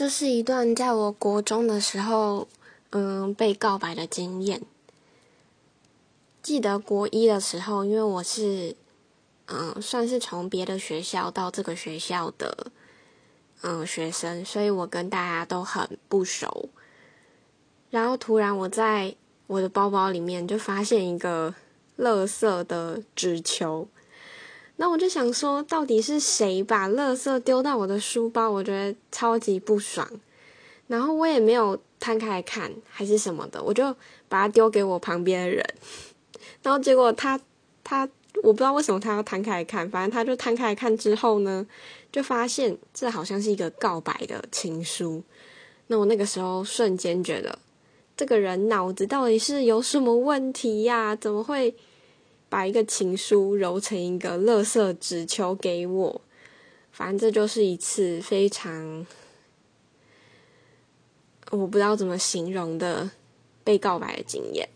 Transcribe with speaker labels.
Speaker 1: 这是一段在我国中的时候，嗯，被告白的经验。记得国一的时候，因为我是，嗯，算是从别的学校到这个学校的，嗯，学生，所以我跟大家都很不熟。然后突然我在我的包包里面就发现一个垃圾的纸球。那我就想说，到底是谁把垃圾丢到我的书包？我觉得超级不爽。然后我也没有摊开来看，还是什么的，我就把它丢给我旁边的人。然后结果他他我不知道为什么他要摊开来看，反正他就摊开来看之后呢，就发现这好像是一个告白的情书。那我那个时候瞬间觉得，这个人脑子到底是有什么问题呀？怎么会？把一个情书揉成一个乐色纸球给我，反正这就是一次非常我不知道怎么形容的被告白的经验。